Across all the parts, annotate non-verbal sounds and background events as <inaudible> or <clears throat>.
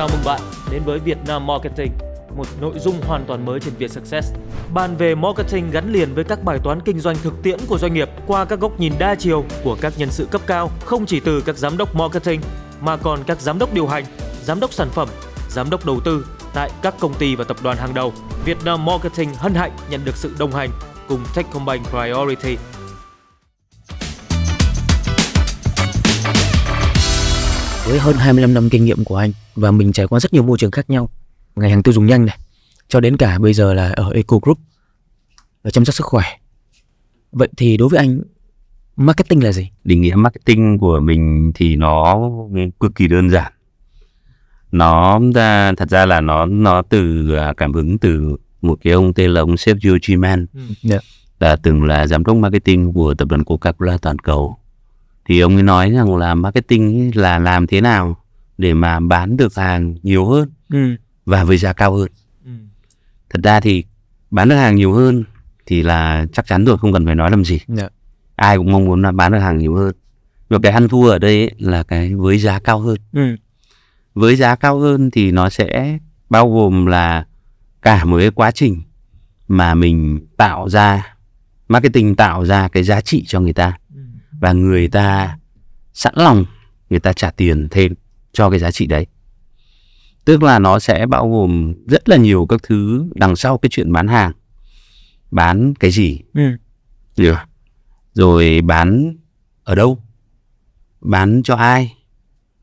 Chào mừng bạn đến với Việt Nam Marketing, một nội dung hoàn toàn mới trên Việt Success. Bàn về marketing gắn liền với các bài toán kinh doanh thực tiễn của doanh nghiệp qua các góc nhìn đa chiều của các nhân sự cấp cao, không chỉ từ các giám đốc marketing mà còn các giám đốc điều hành, giám đốc sản phẩm, giám đốc đầu tư tại các công ty và tập đoàn hàng đầu. Việt Nam Marketing hân hạnh nhận được sự đồng hành cùng Techcombank Priority với hơn 25 năm kinh nghiệm của anh và mình trải qua rất nhiều môi trường khác nhau. Ngày hàng tiêu dùng nhanh này cho đến cả bây giờ là ở Eco Group và chăm sóc sức khỏe. Vậy thì đối với anh marketing là gì? Định nghĩa marketing của mình thì nó cực kỳ đơn giản. Nó ra thật ra là nó nó từ à, cảm hứng từ một cái ông tên là ông sếp Joe G-Man yeah. Là từng là giám đốc marketing của tập đoàn Coca-Cola toàn cầu thì ông ấy nói rằng là marketing là làm thế nào để mà bán được hàng nhiều hơn ừ. và với giá cao hơn ừ. thật ra thì bán được hàng nhiều hơn thì là chắc chắn rồi không cần phải nói làm gì yeah. Dạ. ai cũng mong muốn là bán được hàng nhiều hơn và cái ăn thua ở đây ấy, là cái với giá cao hơn ừ. với giá cao hơn thì nó sẽ bao gồm là cả một cái quá trình mà mình tạo ra marketing tạo ra cái giá trị cho người ta và người ta sẵn lòng người ta trả tiền thêm cho cái giá trị đấy. Tức là nó sẽ bao gồm rất là nhiều các thứ đằng sau cái chuyện bán hàng. Bán cái gì? Ừ. rồi bán ở đâu? Bán cho ai?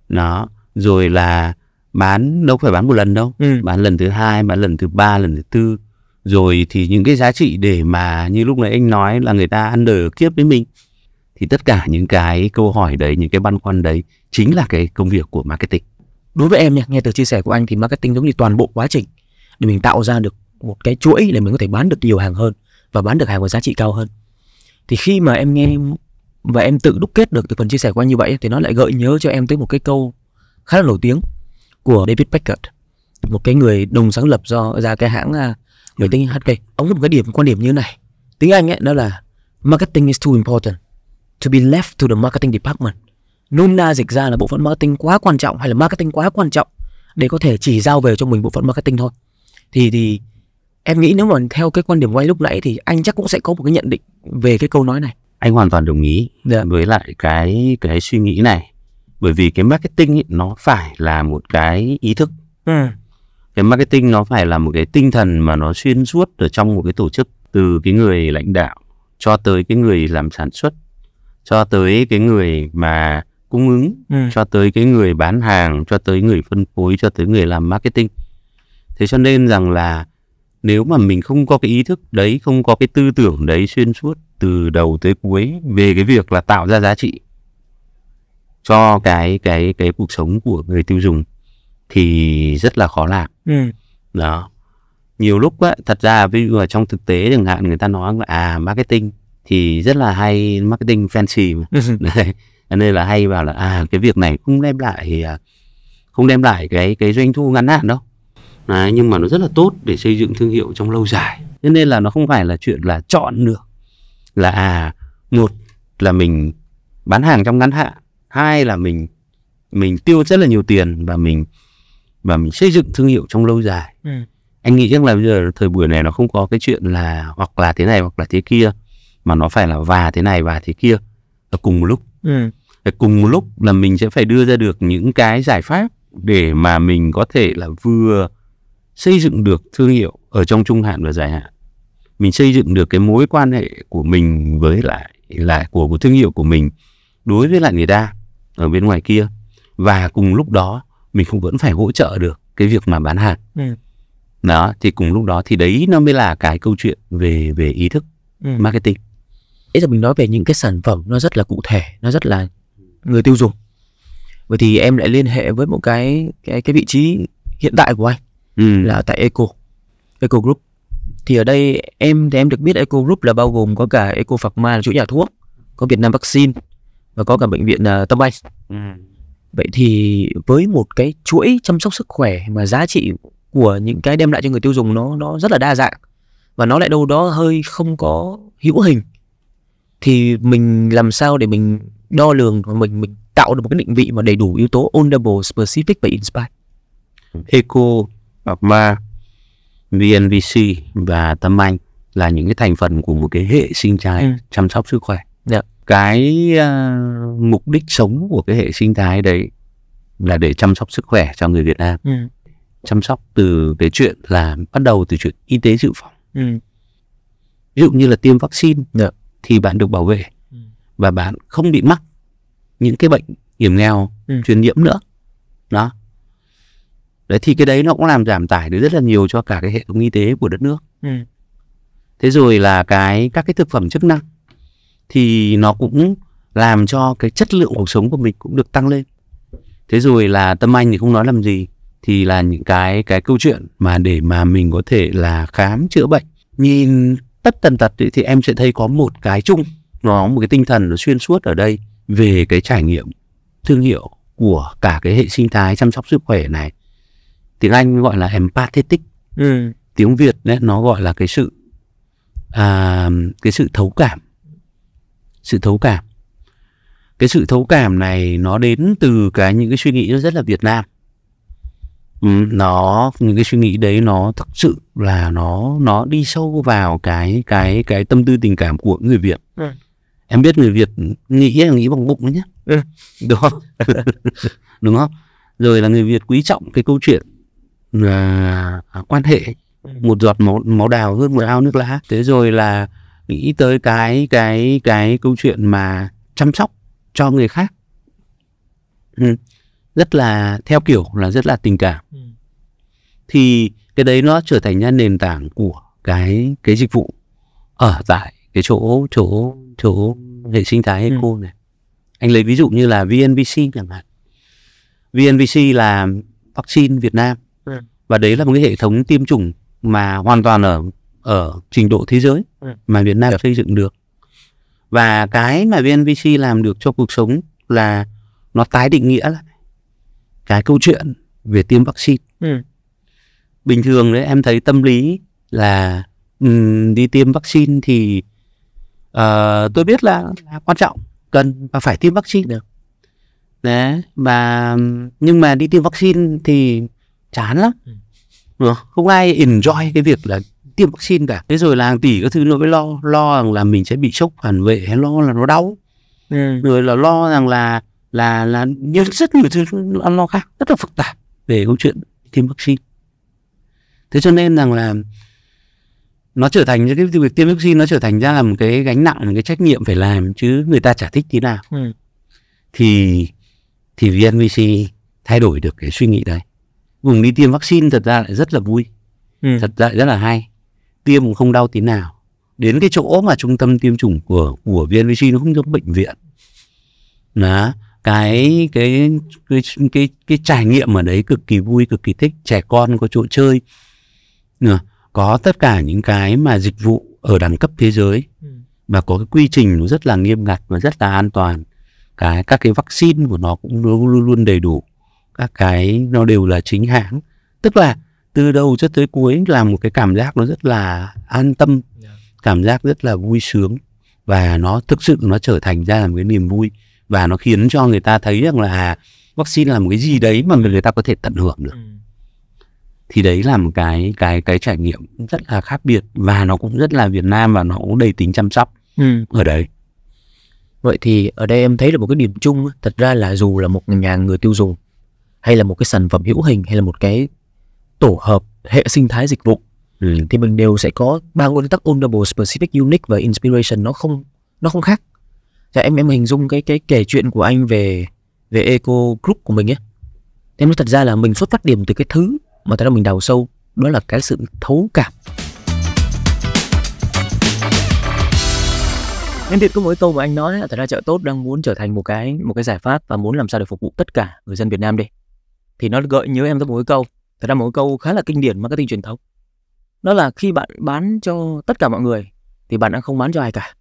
Nó rồi là bán đâu phải bán một lần đâu. Ừ. bán lần thứ hai bán lần thứ ba lần thứ tư. Rồi thì những cái giá trị để mà như lúc nãy anh nói là người ta ăn đời kiếp với mình thì tất cả những cái câu hỏi đấy những cái băn khoăn đấy chính là cái công việc của marketing. Đối với em nha nghe từ chia sẻ của anh thì marketing giống như toàn bộ quá trình để mình tạo ra được một cái chuỗi để mình có thể bán được nhiều hàng hơn và bán được hàng với giá trị cao hơn. Thì khi mà em nghe và em tự đúc kết được từ phần chia sẻ của anh như vậy thì nó lại gợi nhớ cho em tới một cái câu khá là nổi tiếng của David Beckett một cái người đồng sáng lập do ra cái hãng à, người tên HK ông có một cái điểm quan điểm như này. Tiếng Anh ấy đó là marketing is too important to be left to the marketing department. Nôm na dịch ra là bộ phận marketing quá quan trọng hay là marketing quá quan trọng để có thể chỉ giao về cho mình bộ phận marketing thôi. Thì thì em nghĩ nếu mà theo cái quan điểm anh lúc nãy thì anh chắc cũng sẽ có một cái nhận định về cái câu nói này. Anh hoàn toàn đồng ý yeah. Dạ. với lại cái cái suy nghĩ này. Bởi vì cái marketing ấy, nó phải là một cái ý thức. Ừ. Cái marketing nó phải là một cái tinh thần mà nó xuyên suốt ở trong một cái tổ chức từ cái người lãnh đạo cho tới cái người làm sản xuất cho tới cái người mà cung ứng ừ. cho tới cái người bán hàng cho tới người phân phối cho tới người làm marketing thế cho nên rằng là nếu mà mình không có cái ý thức đấy không có cái tư tưởng đấy xuyên suốt từ đầu tới cuối về cái việc là tạo ra giá trị cho cái cái cái cuộc sống của người tiêu dùng thì rất là khó làm ừ. đó nhiều lúc á thật ra ví dụ ở trong thực tế chẳng hạn người ta nói là à marketing thì rất là hay marketing fancy mà. Đấy. nên là hay bảo là à cái việc này không đem lại à, không đem lại cái cái doanh thu ngắn hạn đâu Đấy, nhưng mà nó rất là tốt để xây dựng thương hiệu trong lâu dài cho nên là nó không phải là chuyện là chọn được là à một là mình bán hàng trong ngắn hạn hai là mình mình tiêu rất là nhiều tiền và mình và mình xây dựng thương hiệu trong lâu dài ừ. anh nghĩ rằng là bây giờ thời buổi này nó không có cái chuyện là hoặc là thế này hoặc là thế kia mà nó phải là và thế này và thế kia ở cùng một lúc ừ. cùng một lúc là mình sẽ phải đưa ra được những cái giải pháp để mà mình có thể là vừa xây dựng được thương hiệu ở trong trung hạn và dài hạn mình xây dựng được cái mối quan hệ của mình với lại là của của thương hiệu của mình đối với lại người ta ở bên ngoài kia và cùng lúc đó mình cũng vẫn phải hỗ trợ được cái việc mà bán hàng ừ. đó thì cùng lúc đó thì đấy nó mới là cái câu chuyện về về ý thức ừ. marketing Bây giờ mình nói về những cái sản phẩm nó rất là cụ thể, nó rất là người tiêu dùng. Vậy thì em lại liên hệ với một cái cái cái vị trí hiện tại của anh ừ. là tại Eco, Eco Group. Thì ở đây em thì em được biết Eco Group là bao gồm có cả Eco Pharma là chủ nhà thuốc, có Việt Nam Vaccine và có cả bệnh viện uh, Tâm Anh. Ừ. Vậy thì với một cái chuỗi chăm sóc sức khỏe mà giá trị của những cái đem lại cho người tiêu dùng nó nó rất là đa dạng và nó lại đâu đó hơi không có hữu hình thì mình làm sao để mình đo lường và mình mình tạo được một cái định vị mà đầy đủ yếu tố ownable, specific và inspire. Eco, Pharma, VNVC và Tâm Anh là những cái thành phần của một cái hệ sinh thái ừ. chăm sóc sức khỏe. Yeah. Dạ. Cái uh, mục đích sống của cái hệ sinh thái đấy là để chăm sóc sức khỏe cho người Việt Nam. Ừ. Chăm sóc từ cái chuyện là bắt đầu từ chuyện y tế dự phòng. Ừ. Ví dụ như là tiêm vaccine yeah. Thì bạn được bảo vệ ừ. và bạn không bị mắc những cái bệnh hiểm nghèo ừ. truyền nhiễm nữa. Đó. Đấy thì cái đấy nó cũng làm giảm tải được rất là nhiều cho cả cái hệ thống y tế của đất nước. Ừ. Thế rồi là cái các cái thực phẩm chức năng thì nó cũng làm cho cái chất lượng cuộc sống của mình cũng được tăng lên thế rồi là tâm anh thì không nói làm gì thì là những cái cái câu chuyện mà để mà mình có thể là khám chữa bệnh nhìn tất tần tật thì em sẽ thấy có một cái chung nó một cái tinh thần nó xuyên suốt ở đây về cái trải nghiệm thương hiệu của cả cái hệ sinh thái chăm sóc sức khỏe này. Tiếng anh gọi là empathetic. Ừ. tiếng việt đấy nó gọi là cái sự à, cái sự thấu cảm. Sự thấu cảm. Cái sự thấu cảm này nó đến từ cái những cái suy nghĩ nó rất là Việt Nam nó những cái suy nghĩ đấy nó thực sự là nó nó đi sâu vào cái cái cái tâm tư tình cảm của người Việt ừ. em biết người Việt nghĩ là nghĩ bằng bụng đấy nhé ừ. đúng không <laughs> đúng không rồi là người Việt quý trọng cái câu chuyện là quan hệ ừ. một giọt máu máu đào hơn một ao nước lã thế rồi là nghĩ tới cái cái cái câu chuyện mà chăm sóc cho người khác ừ. Rất là theo kiểu là rất là tình cảm ừ. thì cái đấy nó trở thành ra nền tảng của cái cái dịch vụ ở tại cái chỗ chỗ chỗ hệ sinh thái eco ừ. này anh lấy ví dụ như là VNVC chẳng hạn VNVC là vaccine Việt Nam ừ. và đấy là một cái hệ thống tiêm chủng mà hoàn toàn ở ở trình độ thế giới ừ. mà Việt Nam xây dựng được và cái mà VNVC làm được cho cuộc sống là nó tái định nghĩa lại cái câu chuyện về tiêm vaccine. Ừ. bình thường đấy em thấy tâm lý là um, đi tiêm vaccine thì uh, tôi biết là, là quan trọng cần và phải tiêm vaccine. Được. Đấy và nhưng mà đi tiêm vaccine thì chán lắm. Ừ. không ai enjoy cái việc là tiêm vaccine cả. Thế rồi là hàng tỷ các thứ nó mới lo lo rằng là mình sẽ bị sốc phản vệ hay lo là nó đau. Ừ. rồi là lo rằng là là là như rất nhiều thứ ăn lo khác rất là phức tạp về câu chuyện tiêm vaccine. Thế cho nên rằng là nó trở thành cái việc tiêm vaccine nó trở thành ra là một cái gánh nặng một cái trách nhiệm phải làm chứ người ta chả thích thế nào. Ừ. thì thì VNVC thay đổi được cái suy nghĩ đấy. Vùng đi tiêm vaccine thật ra lại rất là vui ừ. thật ra rất là hay. Tiêm không đau tí nào. Đến cái chỗ mà trung tâm tiêm chủng của của VNVC nó không giống bệnh viện. Đó cái cái cái cái cái trải nghiệm ở đấy cực kỳ vui cực kỳ thích. Trẻ con có chỗ chơi. Có tất cả những cái mà dịch vụ ở đẳng cấp thế giới. Ừ. và có cái quy trình nó rất là nghiêm ngặt và rất là an toàn. Cái các cái vaccine của nó cũng luôn luôn đầy đủ. Các cái nó đều là chính hãng. Tức là từ đầu cho tới cuối là một cái cảm giác nó rất là an tâm. Dạ. cảm giác rất là vui sướng. Và nó thực sự nó trở thành ra là một cái niềm vui và nó khiến cho người ta thấy rằng là vaccine là một cái gì đấy mà người ta có thể tận hưởng được ừ. thì đấy là một cái cái cái trải nghiệm rất là khác biệt và nó cũng rất là Việt Nam và nó cũng đầy tính chăm sóc ừ. ở đấy vậy thì ở đây em thấy là một cái điểm chung thật ra là dù là một nhà người tiêu dùng hay là một cái sản phẩm hữu hình hay là một cái tổ hợp hệ sinh thái dịch vụ ừ. thì mình đều sẽ có ba nguyên tắc ownable, specific, unique và inspiration nó không nó không khác. Dạ em em hình dung cái cái kể chuyện của anh về về eco group của mình ấy. Em nói thật ra là mình xuất phát điểm từ cái thứ mà thật ra mình đào sâu, đó là cái sự thấu cảm. Nên thiệt có mỗi câu mà anh nói là thật ra chợ tốt đang muốn trở thành một cái một cái giải pháp và muốn làm sao để phục vụ tất cả người dân Việt Nam đi. Thì nó gợi nhớ em tới một cái câu, thật ra một câu khá là kinh điển marketing truyền thống đó là khi bạn bán cho tất cả mọi người thì bạn đang không bán cho ai cả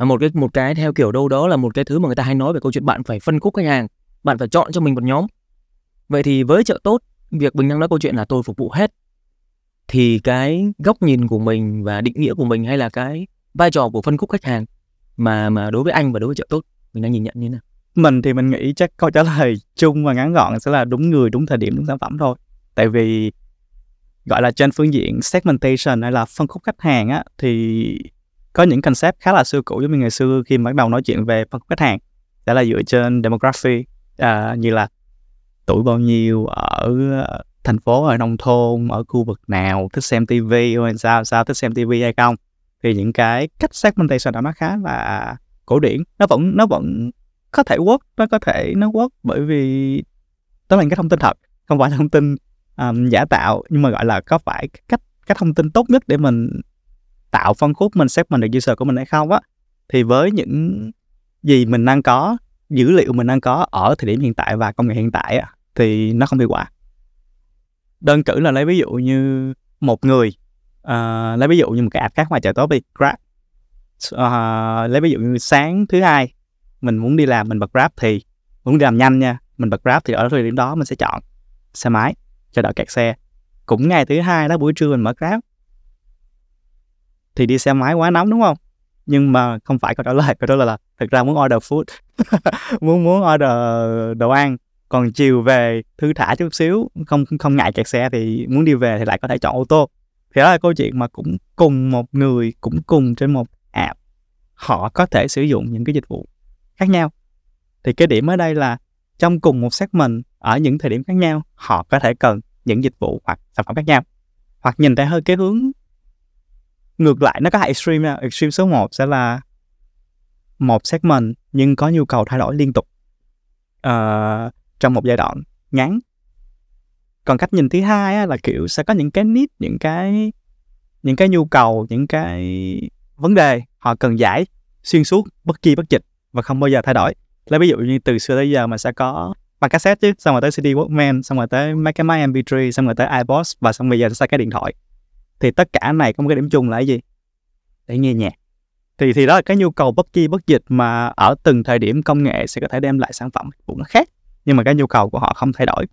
À, một cái một cái theo kiểu đâu đó là một cái thứ mà người ta hay nói về câu chuyện bạn phải phân khúc khách hàng, bạn phải chọn cho mình một nhóm. Vậy thì với chợ tốt, việc mình đang nói câu chuyện là tôi phục vụ hết. Thì cái góc nhìn của mình và định nghĩa của mình hay là cái vai trò của phân khúc khách hàng mà mà đối với anh và đối với chợ tốt, mình đang nhìn nhận như thế nào? Mình thì mình nghĩ chắc câu trả lời chung và ngắn gọn sẽ là đúng người, đúng thời điểm, đúng sản phẩm thôi. Tại vì, gọi là, trên phương diện segmentation hay là phân khúc khách hàng á, thì có những concept khá là xưa cũ giống như ngày xưa khi bắt đầu nói chuyện về phân khúc khách hàng. Sẽ là dựa trên demography uh, như là tuổi bao nhiêu ở ờ, thành phố ở nông thôn ở khu vực nào thích xem tivi hay sao sao thích xem tivi hay không. Thì những cái cách segmentation đó nó khá là cổ điển. Nó vẫn nó vẫn có thể work nó có thể nó work bởi vì đó là những cái thông tin thật không phải là thông tin um, giả tạo nhưng mà gọi là có phải cách cách thông tin tốt nhất để mình tạo phân khúc mình xếp mình được user của mình hay không á thì với những gì mình đang có dữ liệu mình đang có ở thời điểm hiện tại và công nghệ hiện tại á, thì nó không hiệu quả đơn cử là lấy ví dụ như một người uh, lấy ví dụ như một cái app khác ngoài trời tốt đi Grab. Uh, lấy ví dụ như sáng thứ hai mình muốn đi làm mình bật Grab thì muốn đi làm nhanh nha mình bật Grab thì ở thời điểm đó mình sẽ chọn xe máy cho đỡ kẹt xe. Cũng ngày thứ hai đó buổi trưa mình mở Grab thì đi xe máy quá nóng, đúng không? Nhưng mà không phải câu trả lời, câu trả lời là thực ra muốn order food, <laughs> muốn muốn order đồ ăn. Còn chiều về thư thả chút xíu, không không ngại kẹt xe thì muốn đi về thì lại có thể chọn ô tô. Thì đó là câu chuyện mà cũng cùng một người, cũng cùng trên một app, họ có thể sử dụng những cái dịch vụ khác nhau. Thì cái điểm ở đây là trong cùng một segment, ở những thời điểm khác nhau, họ có thể cần những dịch vụ hoặc sản phẩm khác nhau. Hoặc nhìn theo hơi cái hướng ngược lại nó có hai extreme nha. Extreme số 1 sẽ là một segment nhưng có nhu cầu thay đổi liên tục uh, trong một giai đoạn ngắn. Còn cách nhìn thứ hai á, là kiểu sẽ có những cái need những cái những cái nhu cầu những cái vấn đề họ cần giải xuyên suốt bất kỳ bất dịch và không bao giờ thay đổi. Lấy ví dụ như từ xưa tới giờ mà sẽ có bằng cassette chứ xong rồi tới CD Walkman xong rồi tới mấy cái máy MP3 xong rồi tới iPod và xong bây giờ sẽ cái điện thoại thì tất cả này có một cái điểm chung là cái gì? Để nghe nhạc. Thì thì đó là cái nhu cầu bất chi bất dịch mà ở từng thời điểm công nghệ sẽ có thể đem lại sản phẩm cũng nó khác, nhưng mà cái nhu cầu của họ không thay đổi.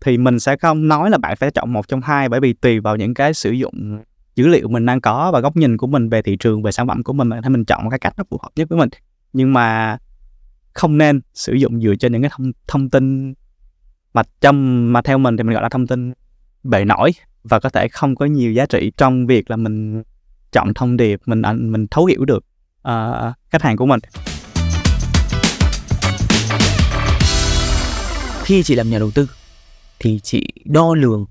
Thì mình sẽ không nói là bạn phải chọn một trong hai, bởi vì tùy vào những cái sử dụng dữ liệu mình đang có và góc nhìn của mình về thị trường, về sản phẩm của mình thì mình chọn một cái cách nó phù hợp nhất với mình. Nhưng mà không nên sử dụng dựa trên những cái thông thông tin mà trong mà theo mình thì mình gọi là thông tin bề nổi và có thể không có nhiều giá trị trong việc là mình chọn thông điệp mình mình thấu hiểu được uh, khách hàng của mình. Khi chị làm nhà đầu tư thì chị đo lường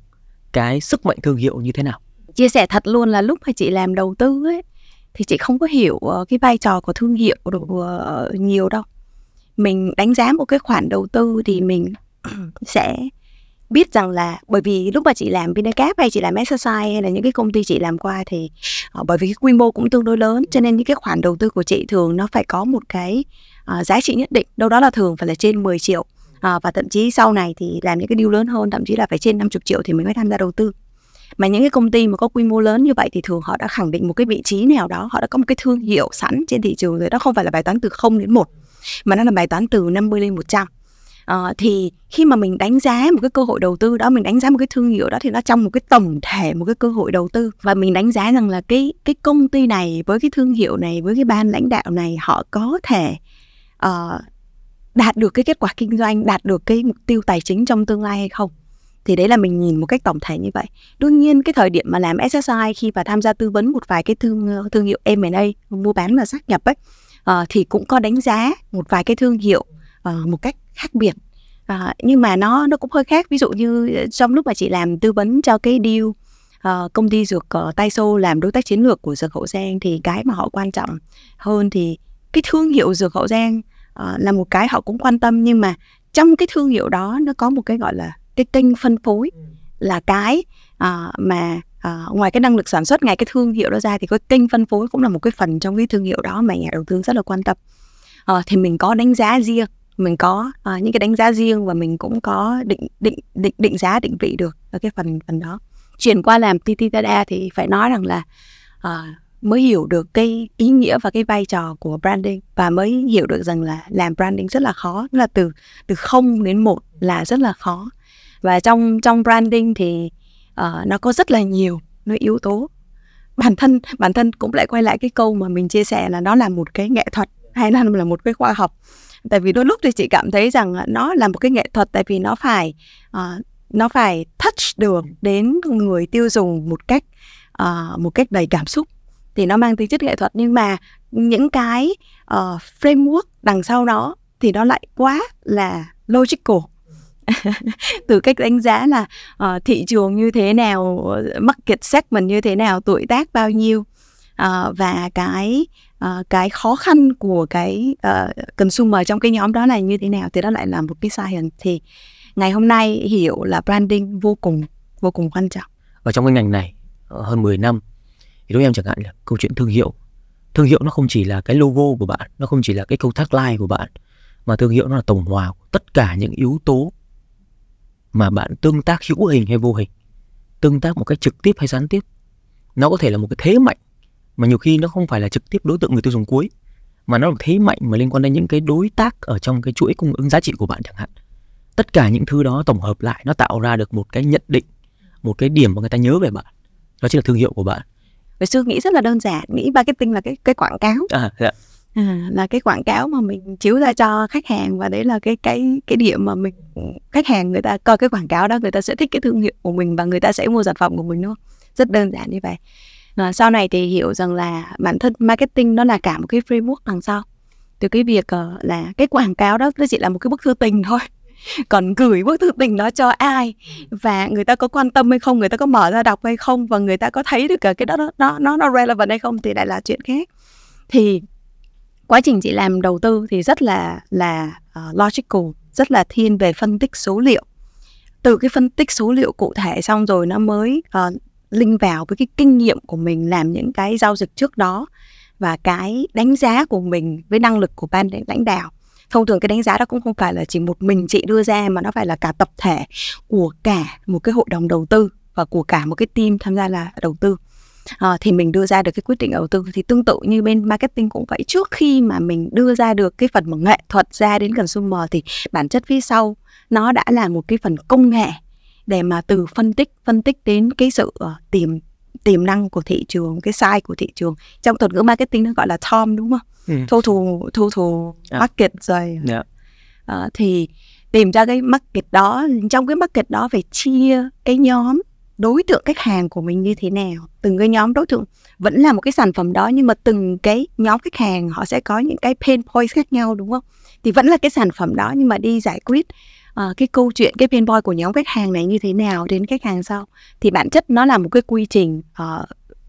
cái sức mạnh thương hiệu như thế nào? Chia sẻ thật luôn là lúc mà chị làm đầu tư ấy thì chị không có hiểu uh, cái vai trò của thương hiệu được uh, nhiều đâu. Mình đánh giá một cái khoản đầu tư thì mình <clears throat> sẽ biết rằng là bởi vì lúc mà chị làm Vinacap hay chị làm Exercise hay là những cái công ty chị làm qua thì uh, bởi vì cái quy mô cũng tương đối lớn cho nên những cái khoản đầu tư của chị thường nó phải có một cái uh, giá trị nhất định đâu đó là thường phải là trên 10 triệu. Uh, và thậm chí sau này thì làm những cái deal lớn hơn thậm chí là phải trên 50 triệu thì mình mới tham gia đầu tư. Mà những cái công ty mà có quy mô lớn như vậy thì thường họ đã khẳng định một cái vị trí nào đó họ đã có một cái thương hiệu sẵn trên thị trường rồi đó không phải là bài toán từ 0 đến 1 mà nó là bài toán từ 50 lên 100 uh, thì khi mà mình đánh giá một cái cơ hội đầu tư đó mình đánh giá một cái thương hiệu đó thì nó trong một cái tổng thể một cái cơ hội đầu tư. Và mình đánh giá rằng là cái cái công ty này với cái thương hiệu này với cái ban lãnh đạo này họ có thể uh, đạt được cái kết quả kinh doanh đạt được cái mục tiêu tài chính trong tương lai hay không? Thì đấy là mình nhìn một cách tổng thể như vậy. Đương nhiên cái thời điểm mà làm SSI khi mà tham gia tư vấn một vài cái thương ờ, thương hiệu M&A mua bán và xác nhập ấy uh, thì cũng có đánh giá một vài cái thương hiệu uh, một cách khác biệt. Uh, nhưng mà nó nó cũng hơi khác. Ví dụ như trong lúc mà chị làm tư vấn cho cái deal uh, công ty dược uh, Taiso làm đối tác chiến lược của dược Hậu Giang thì cái mà họ quan trọng hơn thì cái thương hiệu dược Hậu Giang uh, là một cái họ cũng quan tâm. Nhưng mà trong cái thương hiệu đó nó có một cái gọi là cái kênh phân phối là cái uh, mà uh, ngoài cái năng lực sản xuất ngoài cái thương hiệu đó ra thì cái kênh phân phối cũng là một cái phần trong cái thương hiệu đó mà nhà đầu tư rất là quan tâm. Uh, thì mình có đánh giá riêng mình có uh, những cái đánh giá riêng và mình cũng có định định định định giá định vị được ở cái phần phần đó. Chuyển qua làm TT Tada thì phải nói rằng là uh, mới hiểu được cái ý nghĩa và cái vai trò của branding và mới hiểu được rằng là làm branding rất là khó là từ từ không đến một là rất là khó. Và trong trong branding thì uh, nó có rất là nhiều nó yếu tố. Bản thân bản thân cũng lại quay lại cái câu mà mình chia sẻ là nó là một cái nghệ thuật hay là là một cái khoa học tại vì đôi lúc thì chị cảm thấy rằng nó là một cái nghệ thuật tại vì nó phải uh, nó phải touch được đến người tiêu dùng một cách uh, một cách đầy cảm xúc. Thì nó mang tính chất nghệ thuật nhưng mà những cái uh, framework đằng sau đó thì nó lại quá là logical. <laughs> Từ cách đánh giá là uh, thị trường như thế nào market segment như thế nào tuổi tác bao nhiêu uh, và cái uh, cái khó khăn của cái uh, consumer trong cái nhóm đó là như thế nào? Thì đó lại là một cái science thì ngày hôm nay hiểu là branding vô cùng vô cùng quan trọng. Ở trong cái ngành này ờ, hơn 10 năm thì đối với em chẳng hạn là câu chuyện thương hiệu. Thương hiệu nó không chỉ là cái logo của bạn nó không chỉ là cái câu tagline của bạn mà thương hiệu nó là tổng hòa của tất cả những yếu tố mà bạn tương tác hữu hình hay vô hình tương tác một cách trực tiếp hay gián tiếp. Nó có thể là một cái thế mạnh mà nhiều khi nó không phải là trực tiếp đối tượng người tiêu dùng cuối mà nó là thế mạnh mà liên quan đến những cái đối tác ở trong cái chuỗi cung ứng giá trị của bạn chẳng hạn tất cả những thứ đó tổng hợp lại nó tạo ra được một cái nhận định một cái điểm mà người ta nhớ về bạn đó chính là thương hiệu của bạn Hồi xưa nghĩ rất là đơn giản, nghĩ marketing là cái cái quảng cáo. À, dạ. À, là cái quảng cáo mà mình chiếu ra cho khách hàng và đấy là cái cái cái điểm mà mình khách hàng người ta coi cái quảng cáo đó người ta sẽ thích cái thương hiệu của mình và người ta sẽ mua sản phẩm của mình đúng không? Rất đơn giản như vậy. À, sau này thì hiểu rằng là bản thân marketing nó là cả một cái framework đằng sau. Từ cái việc uh, là cái quảng cáo đó nó chỉ là một cái bức thư tình thôi. <laughs> Còn gửi bức thư tình đó cho ai và người ta có quan tâm hay không người ta có mở ra đọc hay không và người ta có thấy được ờ, cái đó nó nó nó relevant hay không thì lại là chuyện khác. Thì quá trình chị làm đầu tư thì rất là là uh, logical rất là thiên về phân tích số liệu. Từ cái phân tích số liệu cụ thể xong rồi nó mới uh, linh vào với cái kinh nghiệm của mình làm những cái giao dịch trước đó và cái đánh giá của mình với năng lực của ban lãnh đạo. Thông thường cái đánh giá đó cũng không phải là chỉ một mình chị đưa ra mà nó phải là cả tập thể của cả một cái hội đồng đầu tư và của cả một cái team tham gia là đầu tư. À, thì mình đưa ra được cái quyết định đầu tư thì tương tự như bên marketing cũng vậy. Trước khi mà mình đưa ra được cái phần mà nghệ thuật ra đến consumer thì bản chất phía sau nó đã là một cái phần công nghệ để mà từ phân tích phân tích đến cái sự uh, tiềm tiềm năng của thị trường cái size của thị trường trong thuật ngữ marketing nó gọi là tom đúng không ừ. total total yeah. market rồi yeah. Ờ, thì tìm ra cái market đó trong cái market đó phải chia cái nhóm đối tượng khách hàng của mình như thế nào từng cái nhóm đối tượng vẫn là một cái sản phẩm đó nhưng mà từng cái nhóm khách hàng họ sẽ có những cái pain point khác nhau đúng không thì vẫn là cái sản phẩm đó nhưng mà đi giải quyết uh, cái câu chuyện cái pain point của nhóm khách hàng này như thế nào đến khách hàng sau? Thì bản chất nó là một cái quy trình uh,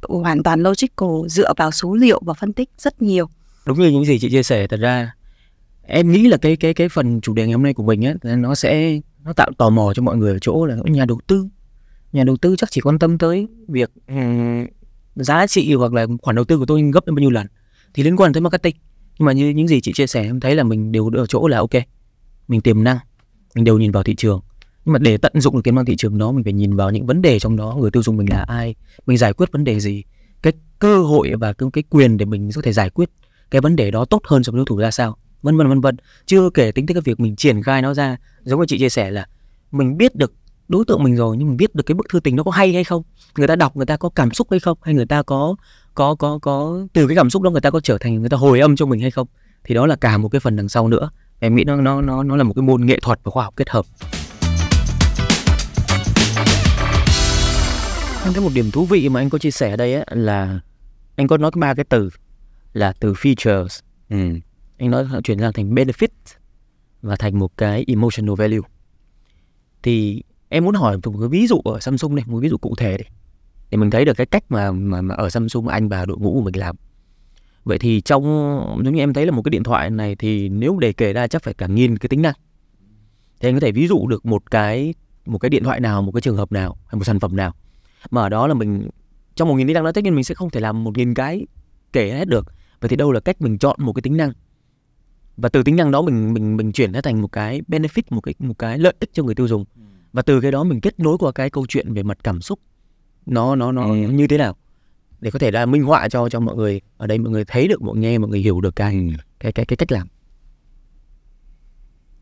hoàn toàn logical dựa vào số liệu và phân tích rất nhiều. Đúng như những gì chị chia sẻ thật ra em nghĩ là cái cái cái phần chủ đề ngày hôm nay của mình á nó sẽ nó tạo tò mò cho mọi người ở chỗ là nhà đầu tư. Nhà đầu tư chắc chỉ quan tâm tới việc um, giá trị hoặc là khoản đầu tư của tôi gấp bao nhiêu lần thì liên quan tới marketing. Nhưng mà như những gì chị chia sẻ em thấy là mình đều ở chỗ là ok mình tiềm năng mình đều nhìn vào thị trường. Nhưng mà để tận dụng được tiềm năng thị trường đó mình phải nhìn vào những vấn đề trong đó người tiêu dùng mình là ai mình giải quyết vấn đề gì cái cơ hội và cái, cái quyền để mình có thể giải quyết cái vấn đề đó tốt hơn so với đối thủ ra sao vân vân vân vân. Chưa kể tính tới cái việc mình triển khai nó ra giống như chị chia sẻ là mình biết được đối tượng mình rồi nhưng mình biết được cái bức thư tình nó có hay hay không người ta đọc người ta có cảm xúc hay không hay người ta có có có có từ cái cảm xúc đó người ta có trở thành người ta hồi âm cho mình hay không thì đó là cả một cái phần đằng sau nữa em nghĩ nó nó nó nó là một cái môn nghệ thuật và khoa học kết hợp. Anh có một điểm thú vị mà anh có chia sẻ ở đây ấy, là anh có nói ba cái từ là từ features. Ừ. anh nói chuyển sang thành benefit và thành một cái emotional value. Thì em muốn hỏi một cái ví dụ ở Samsung này một ví dụ cụ thể đi. Để mình thấy được cái cách mà mà, mà ở Samsung anh và đội ngũ của mình làm vậy thì trong giống như em thấy là một cái điện thoại này thì nếu để kể ra chắc phải cả nghìn cái tính năng. Thì anh có thể ví dụ được một cái một cái điện thoại nào một cái trường hợp nào hay một sản phẩm nào mà ở đó là mình trong một nghìn tính năng đó tất nhiên mình sẽ không thể làm một nghìn cái kể hết được. Vậy thì đâu là cách mình chọn một cái tính năng? Và từ tính năng đó mình mình mình chuyển nó thành một cái benefit một cái một cái lợi ích cho người tiêu dùng. Và từ cái đó mình kết nối qua cái câu chuyện về mặt cảm xúc. Nó nó nó ừ. như thế nào để có thể là minh họa cho cho mọi người ở đây mọi người thấy được mọi nghe mọi người hiểu được cái ừ. cái cái cái cách làm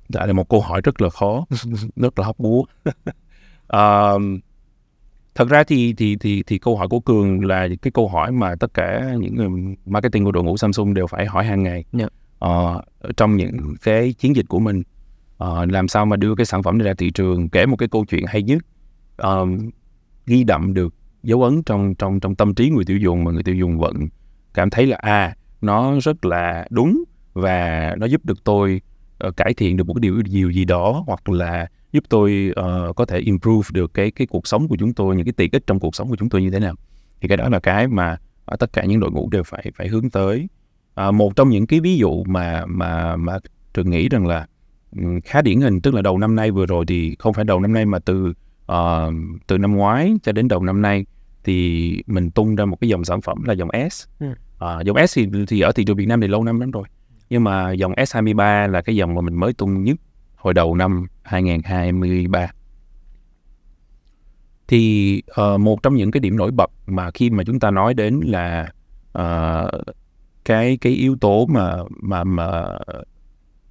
dạ là một câu hỏi rất là khó <laughs> rất là hóc búa uh, <laughs> thật ra thì thì thì thì câu hỏi của cường là cái câu hỏi mà tất cả những người marketing của đội ngũ Samsung đều phải hỏi hàng ngày yeah. Dạ. uh, trong những cái chiến dịch của mình uh, làm sao mà đưa cái sản phẩm này ra thị trường kể một cái câu chuyện hay nhất uh, ghi đậm được dấu ấn trong trong trong tâm trí người tiêu dùng mà người tiêu dùng vẫn cảm thấy là à nó rất là đúng và nó giúp được tôi uh, cải thiện được một cái điều điều gì đó hoặc là giúp tôi uh, có thể improve được cái cái cuộc sống của chúng tôi những cái tiện ích trong cuộc sống của chúng tôi như thế nào. Thì cái đó là cái mà ở tất cả những đội ngũ đều phải phải hướng tới. À, một trong những cái ví dụ mà mà mà trường nghĩ rằng là ừ, khá điển hình tức là đầu năm nay vừa rồi thì không phải đầu năm nay mà từ uh, từ năm ngoái cho đến đầu năm nay thì mình tung ra một cái dòng sản phẩm là dòng S. Ừ. Uh, dòng S thì, thì ở thị trường Việt Nam thì lâu năm lắm rồi. Nhưng mà dòng S23 là cái dòng mà mình mới tung nhất hồi đầu năm 2023. Thì uh, một trong những cái điểm nổi bật mà khi mà chúng ta nói đến là uh, cái cái yếu tố mà mà mà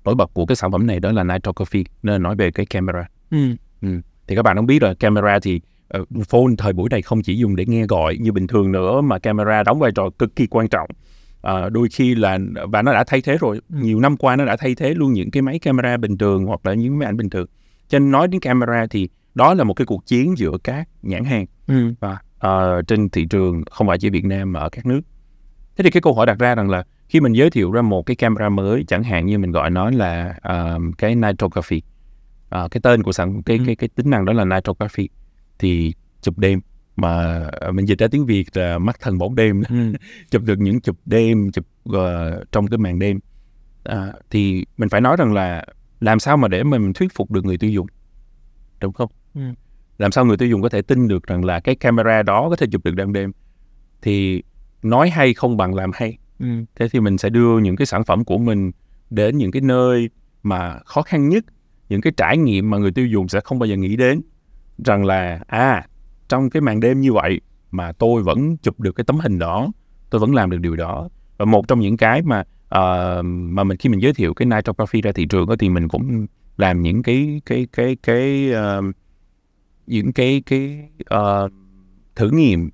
nổi bật của cái sản phẩm này đó là nitrography nên nói về cái camera. Ừ. Ừ. Thì các bạn không biết là camera thì uh, phone thời buổi này không chỉ dùng để nghe gọi như bình thường nữa mà camera đóng vai trò cực kỳ quan trọng. Uh, đôi khi là và nó đã thay thế rồi ừ. nhiều năm qua nó đã thay thế luôn những cái máy camera bình thường hoặc là những máy ảnh bình thường cho nên nói đến camera thì đó là một cái cuộc chiến giữa các nhãn hàng ừ. và uh, trên thị trường không phải chỉ Việt Nam mà ở các nước thế thì cái câu hỏi đặt ra rằng là khi mình giới thiệu ra một cái camera mới chẳng hạn như mình gọi nó là uh, cái nitrography uh, cái tên của sản cái, ừ. cái cái tính năng đó là nitrography thì chụp đêm mà mình dịch ra tiếng Việt là mắt thần bóng đêm ừ. <laughs> chụp được những chụp đêm chụp uh, trong cái màn đêm uh, thì mình phải nói rằng là làm sao mà để mình thuyết phục được người tiêu dùng đúng không ừ. làm sao người tiêu dùng có thể tin được rằng là cái camera đó có thể chụp được ban đêm thì nói hay không bằng làm hay ừ. thế thì mình sẽ đưa những cái sản phẩm của mình đến những cái nơi mà khó khăn nhất những cái trải nghiệm mà người tiêu dùng sẽ không bao giờ nghĩ đến rằng là à trong cái màn đêm như vậy mà tôi vẫn chụp được cái tấm hình đó tôi vẫn làm được điều đó. Và một trong những cái mà uh, mà mình khi mình giới thiệu cái nitrography ra thị trường đó, thì mình cũng làm những cái cái cái cái uh, những cái cái uh, thử nghiệm.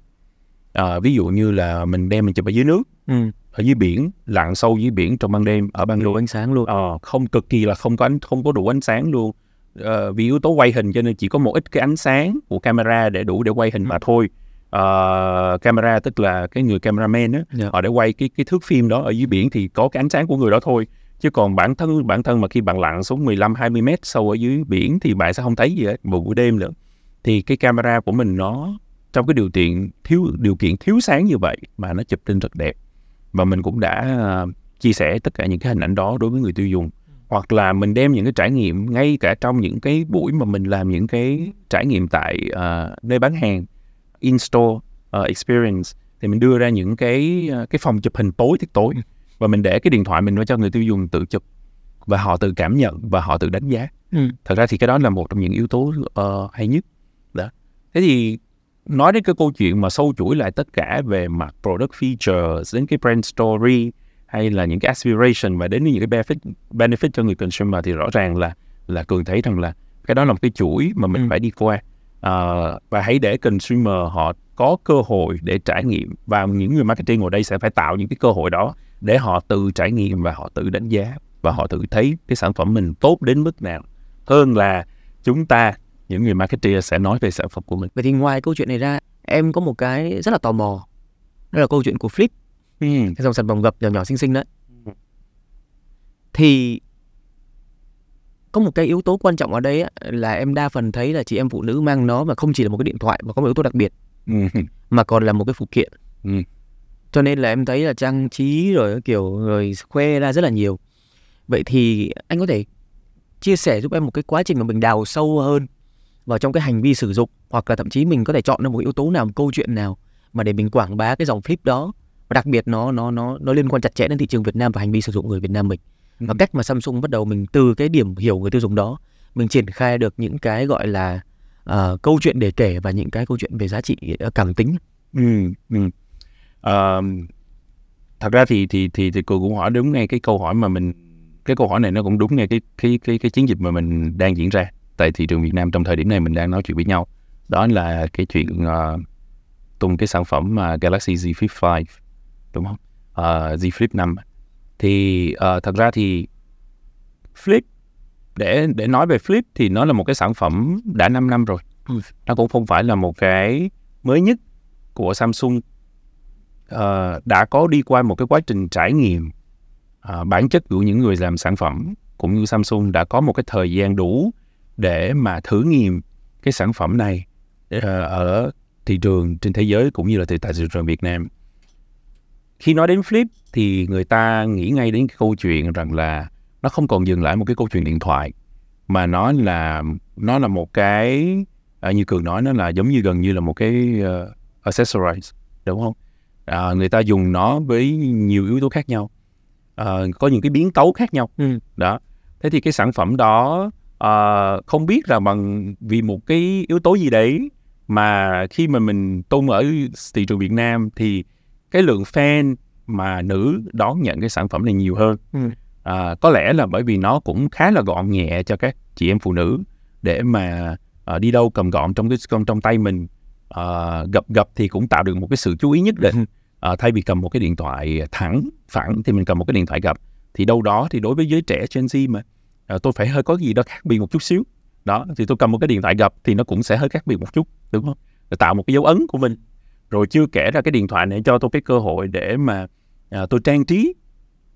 Uh, ví dụ như là mình đem mình chụp ở dưới nước. Ừ ở dưới biển lặn sâu dưới biển trong ban đêm ở ban đủ ánh sáng luôn uh, không cực kỳ là không có ánh không có đủ ánh sáng luôn uh, vì yếu tố quay hình cho nên chỉ có một ít cái ánh sáng của camera để đủ để quay hình ừ. mà thôi uh, camera tức là cái người cameraman á yeah. Dạ. họ để quay cái cái thước phim đó ở dưới biển thì có cái ánh sáng của người đó thôi chứ còn bản thân bản thân mà khi bạn lặn xuống 15 20 mét sâu ở dưới biển thì bạn sẽ không thấy gì hết một buổi đêm nữa thì cái camera của mình nó trong cái điều kiện thiếu điều kiện thiếu sáng như vậy mà nó chụp lên rất đẹp và mình cũng đã uh, chia sẻ tất cả những cái hình ảnh đó đối với người tiêu dùng hoặc là mình đem những cái trải nghiệm ngay cả trong những cái buổi mà mình làm những cái trải nghiệm tại uh, nơi bán hàng in-store uh, experience thì mình đưa ra những cái uh, cái phòng chụp hình tối tiết tối và mình để cái điện thoại mình cho người tiêu dùng tự chụp và họ tự cảm nhận và họ tự đánh giá. Ừ. Thật ra thì cái đó là một trong những yếu tố uh, hay nhất. Đó. Thế thì nói đến cái câu chuyện mà sâu chuỗi lại tất cả về mặt product features đến cái brand story hay là những cái aspiration và đến những cái benefit benefit cho người consumer thì rõ ràng là là cường thấy rằng là cái đó là một cái chuỗi mà mình ừ. phải đi qua uh, và hãy để consumer họ có cơ hội để trải nghiệm và những người marketing ở đây sẽ phải tạo những cái cơ hội đó để họ tự trải nghiệm và họ tự đánh giá và họ tự thấy cái sản phẩm mình tốt đến mức nào hơn là chúng ta những người marketer sẽ nói về sản phẩm của mình. Vậy thì ngoài câu chuyện này ra, em có một cái rất là tò mò. Đó là câu chuyện của Flip. Ừ. Cái dòng sản phẩm gập nhỏ nhỏ xinh xinh đấy. Ừ. Thì có một cái yếu tố quan trọng ở đây á, là em đa phần thấy là chị em phụ nữ mang nó mà không chỉ là một cái điện thoại mà có một yếu tố đặc biệt ừ. mà còn là một cái phụ kiện ừ. cho nên là em thấy là trang trí rồi kiểu rồi khoe ra rất là nhiều vậy thì anh có thể chia sẻ giúp em một cái quá trình mà mình đào sâu hơn vào trong cái hành vi sử dụng hoặc là thậm chí mình có thể chọn ra một yếu tố nào một câu chuyện nào mà để mình quảng bá cái dòng flip đó và đặc biệt nó nó nó nó liên quan chặt chẽ đến thị trường Việt Nam và hành vi sử dụng người Việt Nam mình và ừ. cách mà Samsung bắt đầu mình từ cái điểm hiểu người tiêu dùng đó mình triển khai được những cái gọi là uh, câu chuyện để kể và những cái câu chuyện về giá trị uh, cảm tính. Ừ, ừ. Uh, thật ra thì thì thì thì cô cũng hỏi đúng ngay cái câu hỏi mà mình cái câu hỏi này nó cũng đúng ngay cái cái cái cái chiến dịch mà mình đang diễn ra tại thị trường Việt Nam trong thời điểm này mình đang nói chuyện với nhau đó là cái chuyện uh, tung cái sản phẩm uh, Galaxy Z Flip 5 đúng không uh, Z Flip 5 thì uh, thật ra thì Flip để để nói về Flip thì nó là một cái sản phẩm đã 5 năm rồi. Nó cũng không phải là một cái mới nhất của Samsung. uh, đã có đi qua một cái quá trình trải nghiệm uh, bản chất của những người làm sản phẩm cũng như Samsung đã có một cái thời gian đủ để mà thử nghiệm cái sản phẩm này ờ, ở thị trường trên thế giới cũng như là tại thị trường Việt Nam. Khi nói đến Flip thì người ta nghĩ ngay đến cái câu chuyện rằng là nó không còn dừng lại một cái câu chuyện điện thoại mà nó là nó là một cái à, như cường nói nó là giống như gần như là một cái uh, accessories đúng không à, người ta dùng nó với nhiều yếu tố khác nhau à, có những cái biến tấu khác nhau Ừ. đó thế thì cái sản phẩm đó à, không biết là bằng vì một cái yếu tố gì đấy mà khi mà mình tung ở thị trường Việt Nam thì cái lượng fan mà nữ đón nhận cái sản phẩm này nhiều hơn. Ừ. à, có lẽ là bởi vì nó cũng khá là gọn nhẹ cho các chị em phụ nữ để mà à, đi đâu cầm gọn trong cái trong, trong tay mình. À, gập gập thì cũng tạo được một cái sự chú ý nhất định. À, thay vì cầm một cái điện thoại thẳng phẳng thì mình cầm một cái điện thoại gập thì đâu đó thì đối với giới trẻ Gen Z mà à, tôi phải hơi có gì đó khác biệt một chút xíu. Đó thì tôi cầm một cái điện thoại gập thì nó cũng sẽ hơi khác biệt một chút đúng không? Để tạo một cái dấu ấn của mình. Rồi chưa kể ra cái điện thoại này cho tôi cái cơ hội để mà à, tôi trang trí.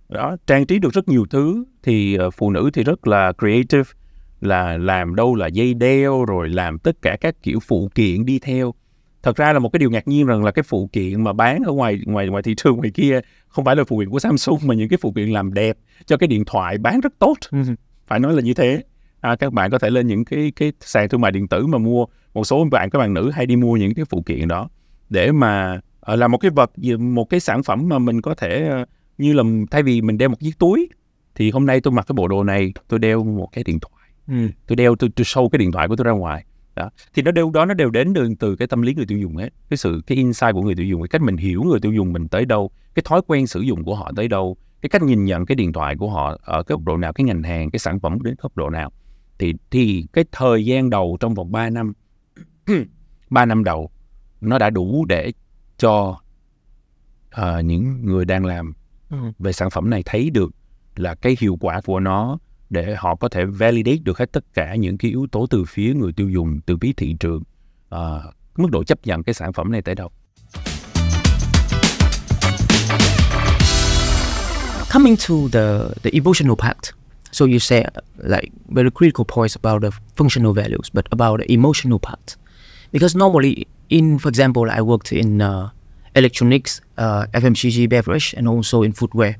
Đó trang trí được rất nhiều thứ thì à, phụ nữ thì rất là creative là làm đâu là dây đeo rồi làm tất cả các kiểu phụ kiện đi theo. Thật ra là một cái điều ngạc nhiên rằng là cái phụ kiện mà bán ở ngoài ngoài ngoài thị trường ngoài kia không phải là phụ kiện của Samsung mà những cái phụ kiện làm đẹp cho cái điện thoại bán rất tốt. Ừ phải nói là như thế. À, các bạn có thể lên những cái cái sàn thương mại điện tử mà mua. Một số bạn các bạn nữ hay đi mua những cái phụ kiện đó để mà ờ, là một cái vật một cái sản phẩm mà mình có thể ờ, như là thay vì mình đeo một chiếc túi thì hôm nay tôi mặc cái bộ đồ này tôi đeo một cái điện thoại. Ừ. tôi đeo tôi, tôi show cái điện thoại của tôi ra ngoài. Đó. Thì nó đều đó nó đều đến từ, từ cái tâm lý người tiêu dùng hết. Cái sự cái insight của người tiêu dùng cái cách mình hiểu người tiêu dùng mình tới đâu cái thói quen sử dụng của họ tới đâu cái cách nhìn nhận cái điện thoại của họ ở cái góc độ nào cái ngành hàng cái sản phẩm đến góc độ nào thì thì cái thời gian đầu trong vòng 3 năm <clears throat> 3 năm đầu nó đã đủ để cho ờ, những người đang làm Ừ. về sản phẩm này thấy được là cái hiệu quả của nó để họ có thể validate được hết tất cả những cái yếu tố từ phía người tiêu dùng từ phía thị trường ờ, mức độ chấp nhận cái sản phẩm này tới đâu coming to the the emotional part. So you say like very critical points about the functional values but about the emotional part. Because normally in for example i worked in uh, electronics uh, fmcg beverage and also in footwear.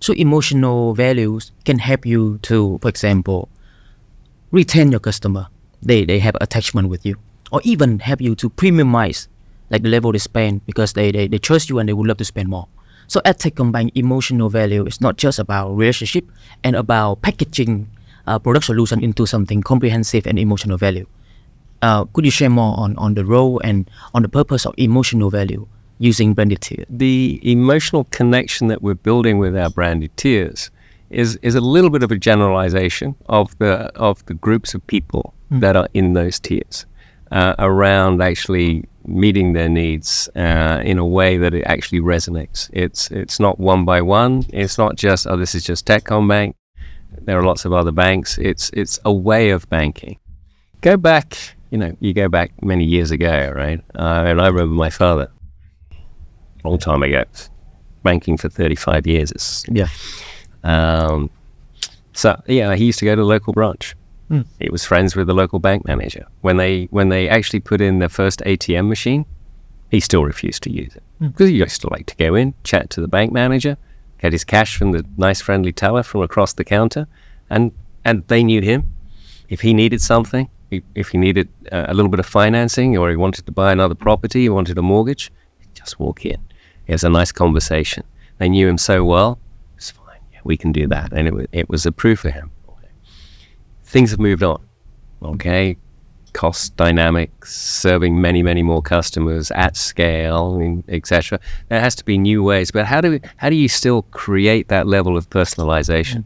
So emotional values can help you to for example retain your customer. They they have attachment with you. Or even help you to premiumize like the level they spend because they, they, they trust you and they would love to spend more so EdTech combine emotional value is not just about relationship and about packaging uh, product solution into something comprehensive and emotional value. Uh, could you share more on, on the role and on the purpose of emotional value using branded tier? the emotional connection that we're building with our branded tiers is is a little bit of a generalization of the of the groups of people that are in those tiers uh, around actually meeting their needs uh, in a way that it actually resonates. It's it's not one by one. It's not just oh this is just Techcombank. There are lots of other banks. It's it's a way of banking. Go back, you know, you go back many years ago, right? Uh, and I remember my father long time ago. Banking for 35 years. It's, Yeah. um, so yeah, he used to go to the local branch. He was friends with the local bank manager. When they when they actually put in their first ATM machine, he still refused to use it because he used to like to go in, chat to the bank manager, get his cash from the nice friendly teller from across the counter, and and they knew him. If he needed something, if if he needed uh, a little bit of financing or he wanted to buy another property, he wanted a mortgage, he'd just walk in. It was a nice conversation. They knew him so well. It's fine. Yeah, we can do that, and it was, it was a proof for him. Things have moved on. Okay, cost dynamics, serving many, many more customers at scale, etc. There has to be new ways. But how do we, how do you still create that level of personalization?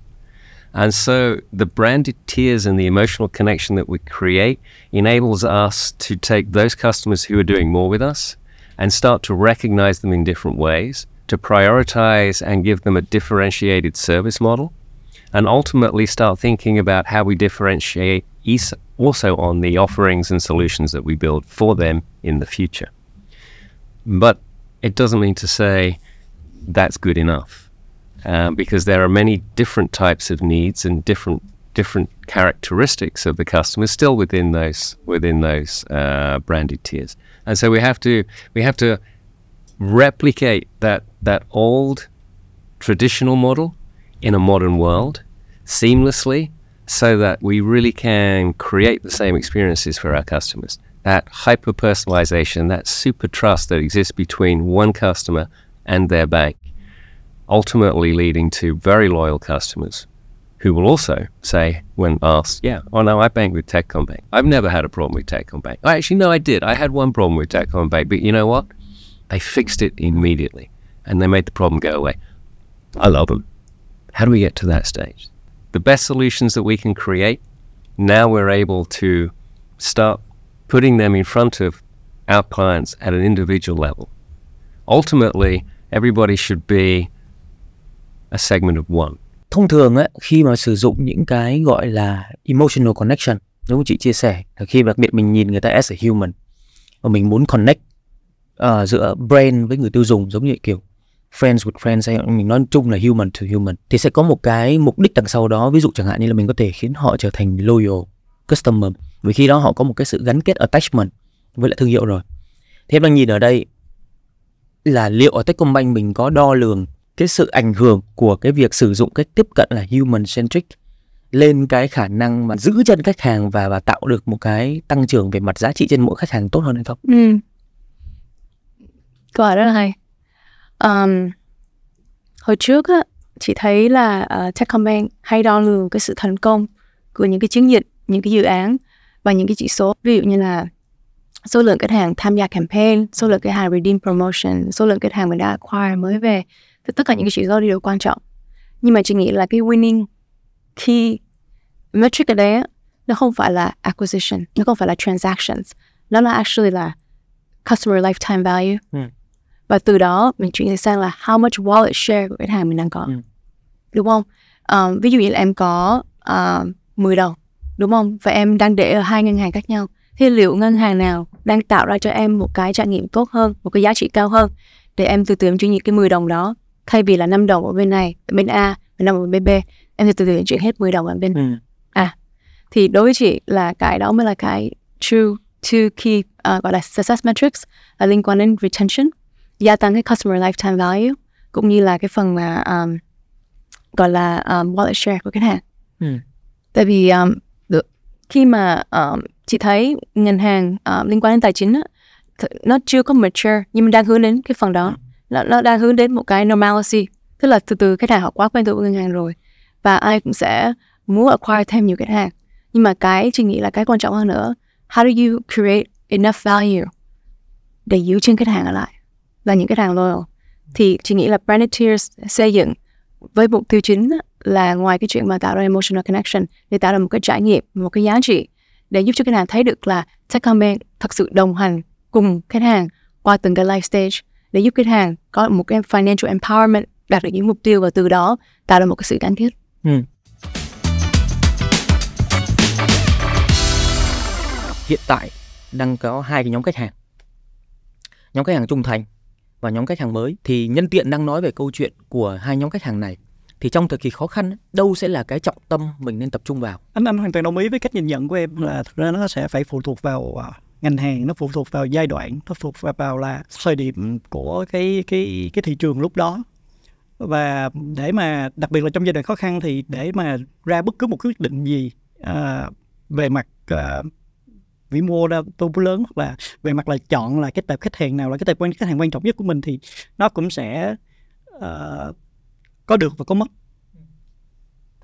And so the branded tiers and the emotional connection that we create enables us to take those customers who are doing more with us and start to recognize them in different ways, to prioritize and give them a differentiated service model, and ultimately start thinking about how we differentiate also on the offerings and solutions that we build for them in the future. But it doesn't mean to say that's good enough, uh, because there are many different types of needs and different different characteristics of the customers still within those within those uh, branded tiers, and so we have to we have to replicate that that old traditional model in a modern world seamlessly so that we really can create the same experiences for our customers. That hyper personalization, that super trust that exists between one customer and their bank, ultimately leading to very loyal customers who will also say, when asked, Yeah, oh no, I bank with Techcombank. I've never had a problem with Techcombank. I oh, actually, no, I did. I had one problem with Techcombank, but you know what? They fixed it immediately and they made the problem go away. I love them. How do we get to that stage? The best solutions that we can create, now we're able to start putting them in front of our clients at an individual level. Ultimately, everybody should be a segment of one. Thông thường ấy, khi mà sử dụng những cái gọi là emotional connection, như chị chia sẻ, là khi đặc biệt mình nhìn người ta as a human và mình muốn connect uh, giữa brand với người tiêu dùng giống như kiểu friends with friends hay mình nói chung là human to human, thì sẽ có một cái mục đích đằng sau đó ví dụ chẳng hạn như là mình có thể khiến họ trở thành loyal customer vì khi đó họ có một cái sự gắn kết attachment với lại thương hiệu rồi Thế em đang nhìn ở đây là liệu ở Techcombank mình có đo lường cái sự ảnh hưởng của cái việc sử dụng cách tiếp cận là human centric lên cái khả năng mà giữ chân khách hàng và và tạo được một cái tăng trưởng về mặt giá trị trên mỗi khách hàng tốt hơn hay không? Ừ. Câu hỏi rất là hay. Um, hồi trước á, chị thấy là uh, Techcombank hay đo lường cái sự thành công của những cái chiến dịch, những cái dự án và những cái chỉ số ví dụ như là số lượng khách hàng tham gia campaign, số lượng khách hàng redeem promotion, số lượng khách hàng mình đã acquire mới về. Thì tất cả những cái chỉ số đều quan trọng. Nhưng mà chị nghĩ là cái winning key metric ở đây á, nó không phải là acquisition, nó không phải là transactions, nó là actually là customer lifetime value. Mm và từ đó mình chuyển sang là how much wallet share của khách hàng mình đang có. Ừ. đúng không? Um, ví dụ như là em có uh, 10 đồng đúng không? Và em đang để ở hai ngân hàng khác nhau. Thì liệu ngân hàng nào đang tạo ra cho em một cái trải nghiệm tốt hơn một cái giá trị cao hơn để em từ từ em chuyển nhượng cái 10 đồng đó? Thay vì là 5 đồng ở bên này bên A và 5 ở bên B em từ từ chuyển hết 10 đồng ở bên ừ. A. Thì đối với chị là cái đó mới là cái true two key uh, gọi là success metrics là liên quan đến retention gia tăng cái customer lifetime value cũng như là cái phần mà um, gọi là um, wallet share của khách hàng. Ừ. Tại vì um, được, khi mà um, chị thấy ngân hàng um, liên quan đến tài chính á, nó chưa có mature nhưng mình đang hướng đến cái phần đó. Nó, nó đang hướng đến một cái normalcy, tức là từ từ khách hàng họ quá quen thuộc với ngân hàng rồi và ai cũng sẽ muốn acquire thêm nhiều khách hàng. Nhưng mà cái chị nghĩ là cái quan trọng hơn nữa, how do you create enough value để giữ chân khách hàng ở lại? Là những cái hàng loyal thì chị nghĩ là branded tiers xây dựng với mục tiêu chính là ngoài cái chuyện mà tạo ra emotional connection, để tạo ra một cái trải nghiệm, một cái giá trị, để giúp cho khách hàng thấy được là Techcombank thật sự đồng hành cùng khách hàng qua từng cái life stage, để giúp khách hàng có một cái financial empowerment, đạt được những mục tiêu và từ đó tạo ra một cái sự gắn kết. Ừ. Hiện tại đang có hai cái nhóm khách hàng. Nhóm khách hàng trung thành và nhóm khách hàng mới thì nhân tiện đang nói về câu chuyện của hai nhóm khách hàng này thì trong thời kỳ khó khăn đâu sẽ là cái trọng tâm mình nên tập trung vào? Anh anh hoàn toàn đồng ý với cách nhìn nhận của em là thực ra nó sẽ phải phụ thuộc vào à, ngành hàng nó phụ thuộc vào giai đoạn nó phụ thuộc vào là thời điểm của cái cái cái thị trường lúc đó. Và để mà đặc biệt là trong giai đoạn khó khăn thì để mà ra bất cứ một quyết định gì uh, về mặt uh, vĩ mô ra tô lớn hoặc là về mặt là chọn là cái tệp khách hàng nào là cái tệp quan khách hàng quan trọng nhất của mình thì nó cũng sẽ uh, có được và có mất.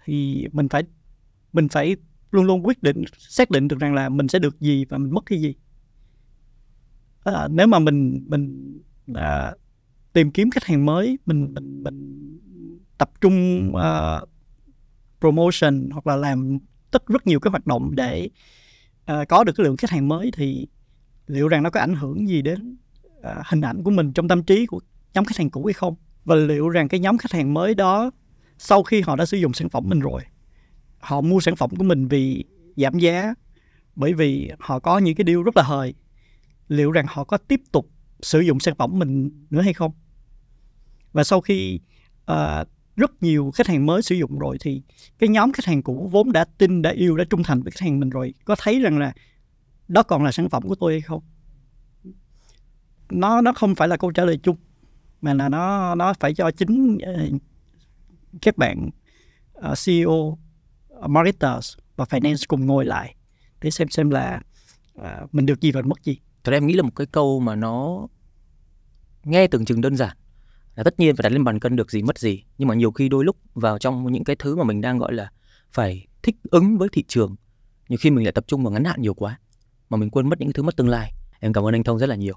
Thì mình phải mình phải luôn luôn quyết định xác định được rằng là mình sẽ được gì và mình mất cái gì. À, nếu mà mình mình à, tìm kiếm khách hàng mới mình mình mình tập trung uh, promotion hoặc là làm tất rất nhiều cái hoạt động để uh, có được cái lượng khách hàng mới thì liệu rằng nó có ảnh hưởng gì đến uh, hình ảnh của mình trong tâm trí của nhóm khách hàng cũ hay không? Và liệu rằng cái nhóm khách hàng mới đó sau khi họ đã sử dụng sản phẩm mình rồi họ mua sản phẩm của mình vì giảm giá bởi vì họ có những cái điều rất là hời liệu rằng họ có tiếp tục sử dụng sản phẩm mình nữa hay không? Và sau khi uh, rất nhiều khách hàng mới sử dụng rồi thì cái nhóm khách hàng cũ vốn đã tin đã yêu đã trung thành với khách hàng mình rồi có thấy rằng là đó còn là sản phẩm của tôi hay không nó nó không phải là câu trả lời chung mà là nó nó phải cho chính uh, các bạn ờ, uh, CEO ờ, marketers và finance cùng ngồi lại để xem xem là uh, mình được gì và mất gì. Thật ra em nghĩ là một cái câu mà nó nghe tưởng chừng đơn giản là tất nhiên phải đặt lên bàn cân được gì mất gì, nhưng mà nhiều khi đôi lúc vào trong những cái thứ mà mình đang, gọi là, phải thích ứng với thị trường, nhiều khi mình lại tập trung vào ngắn hạn nhiều quá, mà mình quên mất những thứ mất tương lai. Em cảm ơn anh thông rất là nhiều.